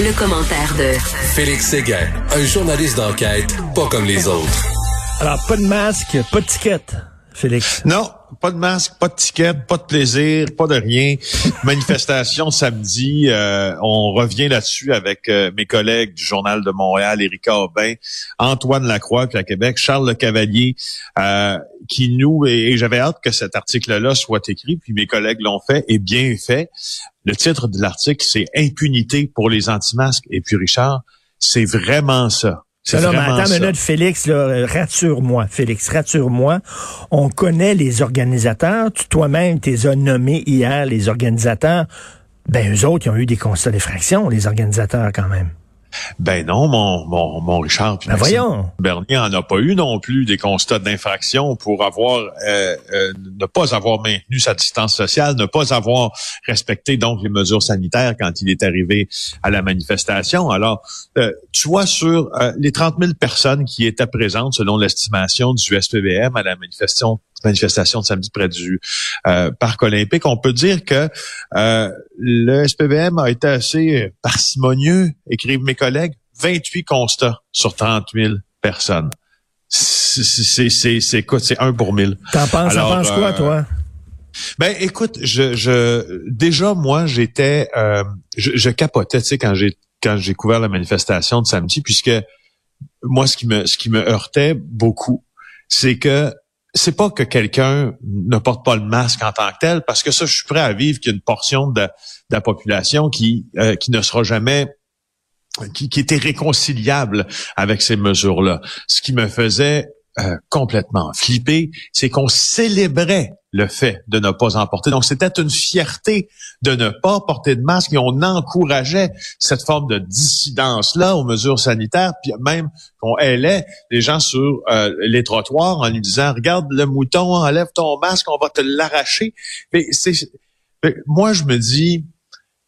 Le, commentaire de Félix Séguin, un journaliste d'enquête pas comme les autres. Alors, pas de masque, pas de ticket, Félix? Non, pas de masque, pas de ticket, pas de plaisir, pas de rien. Manifestation samedi. Euh, on revient là-dessus avec euh, mes collègues du Journal de Montréal, Érica Aubin, Antoine Lacroix, puis à Québec, Charles Le Cavalier, euh, qui nous, et, j'avais hâte que cet article-là soit écrit, puis mes collègues l'ont fait, et bien fait. Le titre de l'article, c'est Impunité pour les anti-masques. Et puis Richard, c'est vraiment ça. C'est non, mais attends une minute, Félix, rassure-moi, Félix, rassure-moi. On connaît les organisateurs. toi-même, t'es as nommés hier, les organisateurs. Ben, eux autres, ils ont eu des constats d'effraction, les organisateurs, quand même. Ben non, mon, mon, mon Richard. Ben voyons. Bernier en a pas eu non plus des constats d'infraction pour avoir euh, euh, ne pas avoir maintenu sa distance sociale, ne pas avoir respecté donc les mesures sanitaires quand il est arrivé à la manifestation. Alors, euh, tu vois sur les 30 000 personnes qui étaient présentes selon l'estimation du SPVM à la manifestation manifestation de samedi près du euh, parc olympique. On peut dire que euh, le SPVM a été assez parcimonieux, écrivent mes collègues, 28 constats sur 30 000 personnes. C'est c'est un pour mille. T'en penses, penses quoi, euh, toi? Ben, écoute, je, je déjà moi j'étais, je, je, capotais, tu sais, quand j'ai quand j'ai couvert la manifestation de samedi, puisque moi ce qui me ce qui me heurtait beaucoup, c'est que c'est pas que quelqu'un ne porte pas le masque en tant que tel, parce que ça, je suis prêt à vivre qu'il portion de, la population qui, euh, qui ne sera jamais qui était réconciliable avec ces mesures-là. Ce qui me faisait euh, complètement flippé, c'est qu'on célébrait le fait de ne pas en porter. Donc, c'était une fierté de ne pas porter de masque et on encourageait cette forme de dissidence-là aux mesures sanitaires, puis même qu'on hélait les gens sur euh, les trottoirs en lui disant, regarde le mouton, enlève ton masque, on va te l'arracher. Mais moi, je me dis,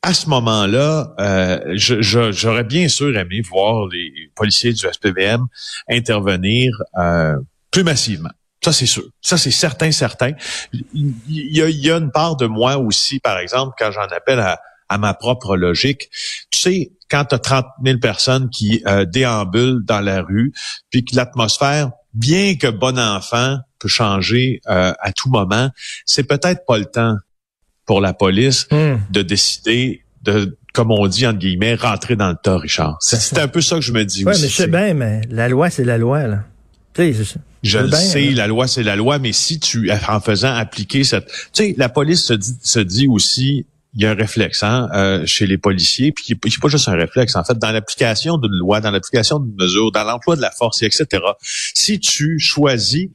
à ce moment-là, euh, j'aurais bien sûr aimé voir les policiers du SPVM intervenir euh, plus massivement. Ça, c'est sûr. Ça, c'est certain, certain. Il y, a, une part de moi aussi, par exemple, quand j'en appelle à, ma propre logique. Tu sais, quand tu as 30 000 personnes qui euh, déambulent dans la rue, puis que l'atmosphère, bien que bon enfant, peut changer à tout moment, c'est peut-être pas le temps pour la police hmm. de décider de comme on dit entre guillemets rentrer dans le tas Richard. C'est un peu ça que je me dis ouais, aussi. mais je sais bien mais la loi c'est la loi là. Je le sais, la loi c'est la loi, mais si tu en faisant appliquer cette, tu sais, la police se dit, se dit aussi, il y a un réflexe hein, euh, chez les policiers, puis c'est pas juste un réflexe. En fait, dans l'application d'une loi, dans l'application d'une mesure, dans l'emploi de la force, etc. Si tu choisis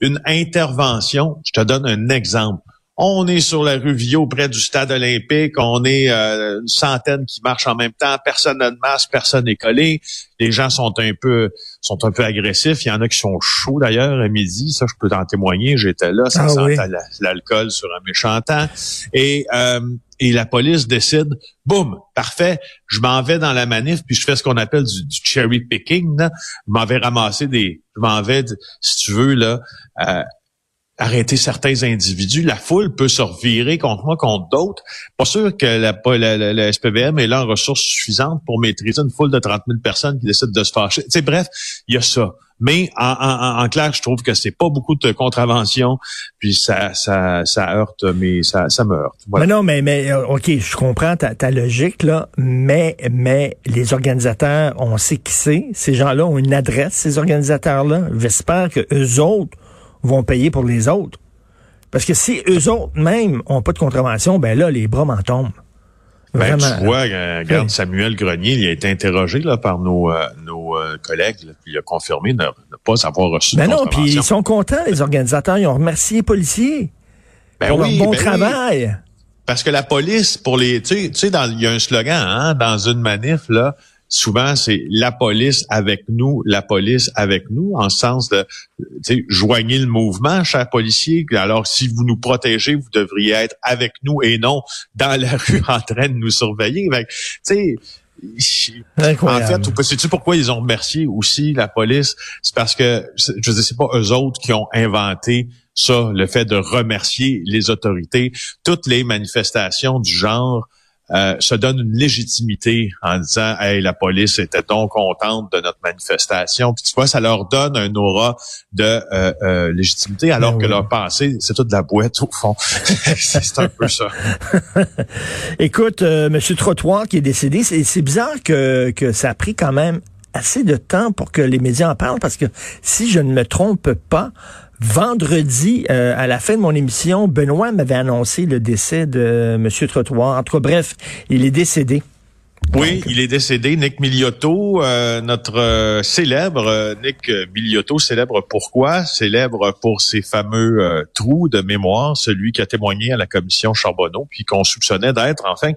une intervention, je te donne un exemple. On est sur la rue Viau, près du stade olympique. On est euh, une centaine qui marchent en même temps. Personne n'a de masque, personne n'est collé. Les gens sont un peu sont un peu agressifs. Il y en a qui sont chauds d'ailleurs à midi. Ça, je peux t'en témoigner. J'étais là. Ça ah l'alcool sur un méchant temps. Et euh, et la police décide, boum, parfait, je m'en vais dans la manif, puis je fais ce qu'on appelle du, cherry picking. Là. Je m'en vais ramasser des, je m'en vais, si tu veux là, euh, arrêter certains individus. La foule peut se revirer contre moi, contre d'autres. Pas sûr que la, la, la, SPVM est là en ressources suffisantes pour maîtriser une foule de 30 000 personnes qui décident de se fâcher. sais, bref, il y a ça. Mais en, en, en, clair, je trouve que c'est pas beaucoup de contraventions, puis ça, ça, ça heurte, mais ça, ça me heurte. Mais non, mais, mais euh, ok, je comprends ta, ta logique là, mais mais les organisateurs, on sait qui c'est. Ces gens-là ont une adresse, ces organisateurs-là. J'espère que eux autres vont payer pour les autres. Parce que si eux autres même ont pas de contravention, ben là, les bras m'en tombent. Ben, tu vois, euh, regarde, Samuel Grenier, il a été interrogé là, par nos, euh, nos euh, collègues, puis il a confirmé ne, pas avoir reçu ben non, puis ils sont contents, les organisateurs, ils ont remercié les policiers ben pour leur bon ben travail. Parce que la police, pour les, tu sais, tu sais, il y a un slogan hein, dans une manif là, souvent c'est la police avec nous, la police avec nous, en sens de joignez le mouvement, chers policiers. Alors, si vous nous protégez, vous devriez être avec nous et non dans la rue en train de nous surveiller. En fait, sais-tu pourquoi ils ont remercié aussi la police? C'est parce que, je ne sais pas eux autres qui ont inventé ça, le fait de remercier les autorités. Toutes les manifestations du genre euh, se donnent une légitimité en disant Hey, la police était donc contente de notre manifestation. Puis tu vois, ça leur donne un aura de euh, euh, légitimité, alors ben que leur pensée, c'est toute de la boîte au fond. c'est un peu ça. Écoute, Monsieur Trottoir qui est décédé, c'est bizarre que, que ça a pris quand même assez de temps pour que les médias en parlent, parce que si je ne me trompe pas, Vendredi, euh, à la fin de mon émission, Benoît m'avait annoncé le décès de M. Trottoir. En tout cas, bref, il est décédé. Oui, il est décédé. Nick Miliotto, euh, notre euh, célèbre Nick Miliotto, célèbre pourquoi? Célèbre pour ses fameux trous de mémoire, celui qui a témoigné à la commission Charbonneau, puis qu'on soupçonnait d'être enfin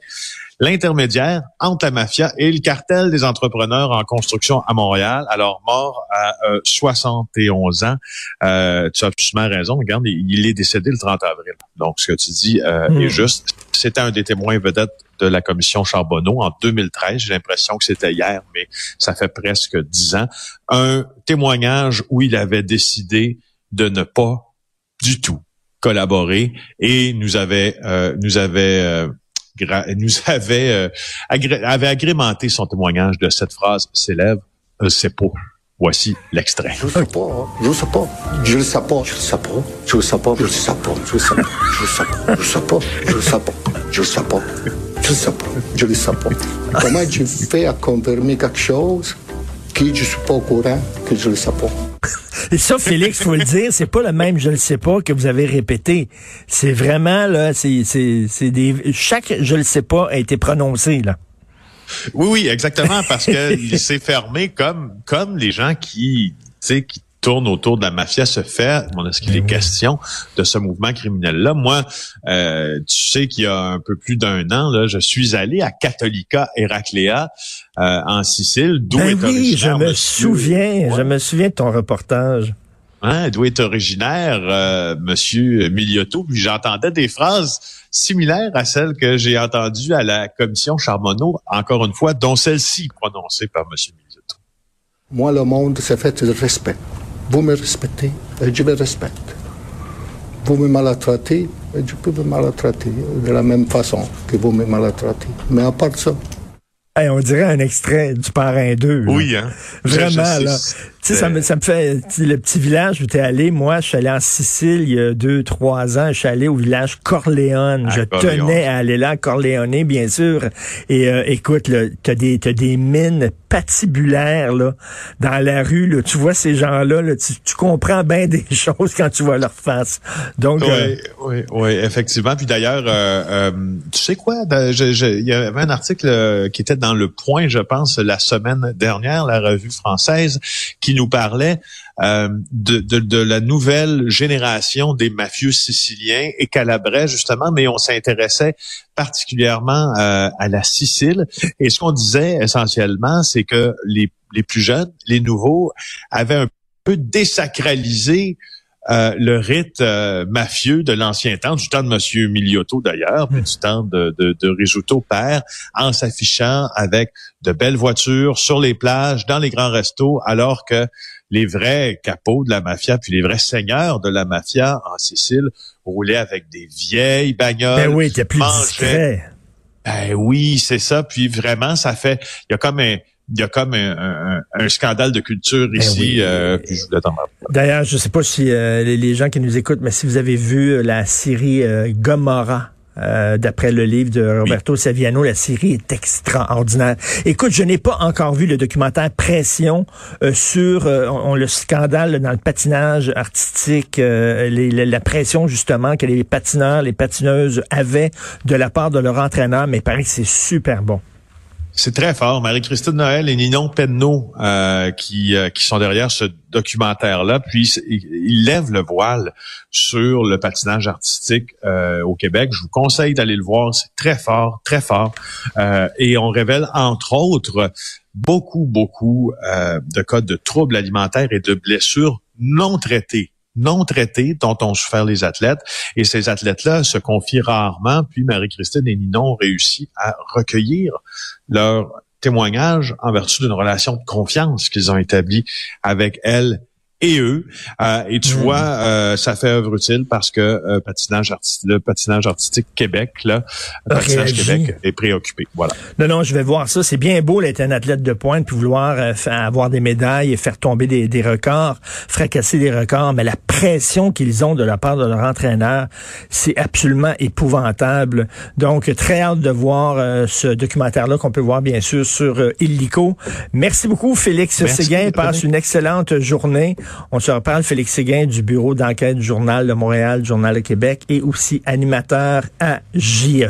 l'intermédiaire entre la mafia et le cartel des entrepreneurs en construction à Montréal. Alors, mort à 71 euh, ans. Euh, tu as absolument raison. Regarde, il, est décédé le 30 avril. Donc, ce que tu dis euh, est hmm. juste. C'était un des témoins vedettes de la commission Charbonneau en 2013. J'ai l'impression que c'était hier, mais ça fait presque dix ans. Un témoignage où il avait décidé de ne pas du tout collaborer et nous avait nous avait nous avait, euh, avait agrémenté son témoignage de cette phrase célèbre, euh, c'est pas. Voici l'extrait. Je sais pas, je sais pas, je le sais pas, je le sais pas, je le sais pas, je le sais pas, je le sais pas, je le sais pas, je le sais pas, je le sais pas, je le sais pas, je le sais pas. Comment tu fais à confirmer quelque chose que je suis pas au courant que je le sais pas? Et ça, Félix, faut le dire, c'est pas le même je le sais pas que vous avez répété. C'est vraiment, là, c'est, c'est, c'est des, chaque je le sais pas a été prononcé, là. Oui, oui, exactement, parce que il s'est fermé comme, comme les gens qui, tu qui tourne autour de la mafia se fait. Est-ce qu'il est ben question de ce mouvement criminel-là? Moi, euh, tu sais qu'il y a un peu plus d'un an, là, je suis allé à Catholica Heraclea euh, en Sicile, d'où ben est oui, je me souviens, je me souviens de ton reportage. Hein, d'où est originaire euh, Monsieur Miliotto. Puis j'entendais des phrases similaires à celles que j'ai entendues à la commission Charbonneau, encore une fois, dont celle-ci prononcée par Monsieur Miliotto. Moi, le monde, c'est fait de respect. Vous me respectez et je vous respecte. Vous me maltraitez et je peux vous maltraiter de la même façon que vous me maltraitez. Mais à part ça, on dirait un extrait du Parrain 2. Oui, hein? Vraiment, là. Tu sais, ça me, ça me fait le petit village où tu es allé. Moi, je suis allé en Sicile il y a deux, trois ans. Je suis allé au village Corleone. je tenais à aller là, Corleone, bien sûr. Et euh, écoute, tu as des, t'as des mines patibulaires là, dans la rue. Là. Tu vois ces gens-là, là, tu, tu, comprends bien des choses quand tu vois leur face. Donc, oui, euh, oui, oui, effectivement. Puis d'ailleurs, euh, tu sais quoi? Il y avait un article qui était dans Le Point, je pense, la semaine dernière, la revue française, qui nous parlait euh, de, de, la nouvelle génération des mafieux siciliens et calabrais justement, mais on s'intéressait particulièrement euh, à la Sicile. Et ce qu'on disait essentiellement, c'est que les, les plus jeunes, les nouveaux, avaient un peu désacralisé euh, le rite mafieux de l'ancien temps, du temps de Monsieur Miliotto d'ailleurs, puis du temps de, de, de Risuto père, en s'affichant avec de belles voitures sur les plages, dans les grands restos, alors que les vrais capots de la mafia, puis les vrais seigneurs de la mafia en Sicile roulaient avec des vieilles bagnoles. Ben oui, t'es plus discret. Ben oui, c'est ça. Puis vraiment, ça fait, il y a comme un, il y a comme un, scandale de culture ben ici. Euh, D'ailleurs, je sais pas si euh, les, gens qui nous écoutent, mais si vous avez vu la série euh, Gomorrah euh, d'après le livre de Roberto Saviano, la série est extraordinaire. Écoute, je n'ai pas encore vu le documentaire Pression euh, sur euh, on, le scandale dans le patinage artistique, la pression justement que les patineurs, les patineuses avaient de la part de leur entraîneur, mais il paraît que c'est super bon. C'est très fort. Marie-Christine Noël et Ninon Penneau euh, qui, euh, qui sont derrière ce documentaire-là. Puis, ils lèvent le voile sur le patinage artistique euh, au Québec. Je vous conseille d'aller le voir. C'est très fort, très fort. et on révèle, entre autres, beaucoup, beaucoup de cas de troubles alimentaires et de blessures non traitées non traités dont ont souffert les athlètes. Et ces athlètes-là se confient rarement. Puis Marie-Christine et Ninon ont réussi à recueillir leur témoignage en vertu d'une relation de confiance qu'ils ont établie avec elle et eux. Euh, et tu Mm. vois, euh, ça fait œuvre utile parce que euh, patinage artistique, le patinage artistique Québec, là, patinage. Québec est préoccupé. Voilà. Non, non, je vais voir ça. C'est bien beau d'être un athlète de pointe puis vouloir euh, avoir des médailles et faire tomber des, des records, fracasser des records, mais la pression qu'ils ont de la part de leur entraîneur, c'est absolument épouvantable. Donc, très hâte de voir euh, ce documentaire-là qu'on peut voir bien sûr sur euh, Illico. Merci beaucoup, Félix Merci, Séguin. Passe une excellente journée. On se reparle, Félix Séguin du bureau d'enquête du Journal de Montréal, Journal de Québec et aussi animateur à JE.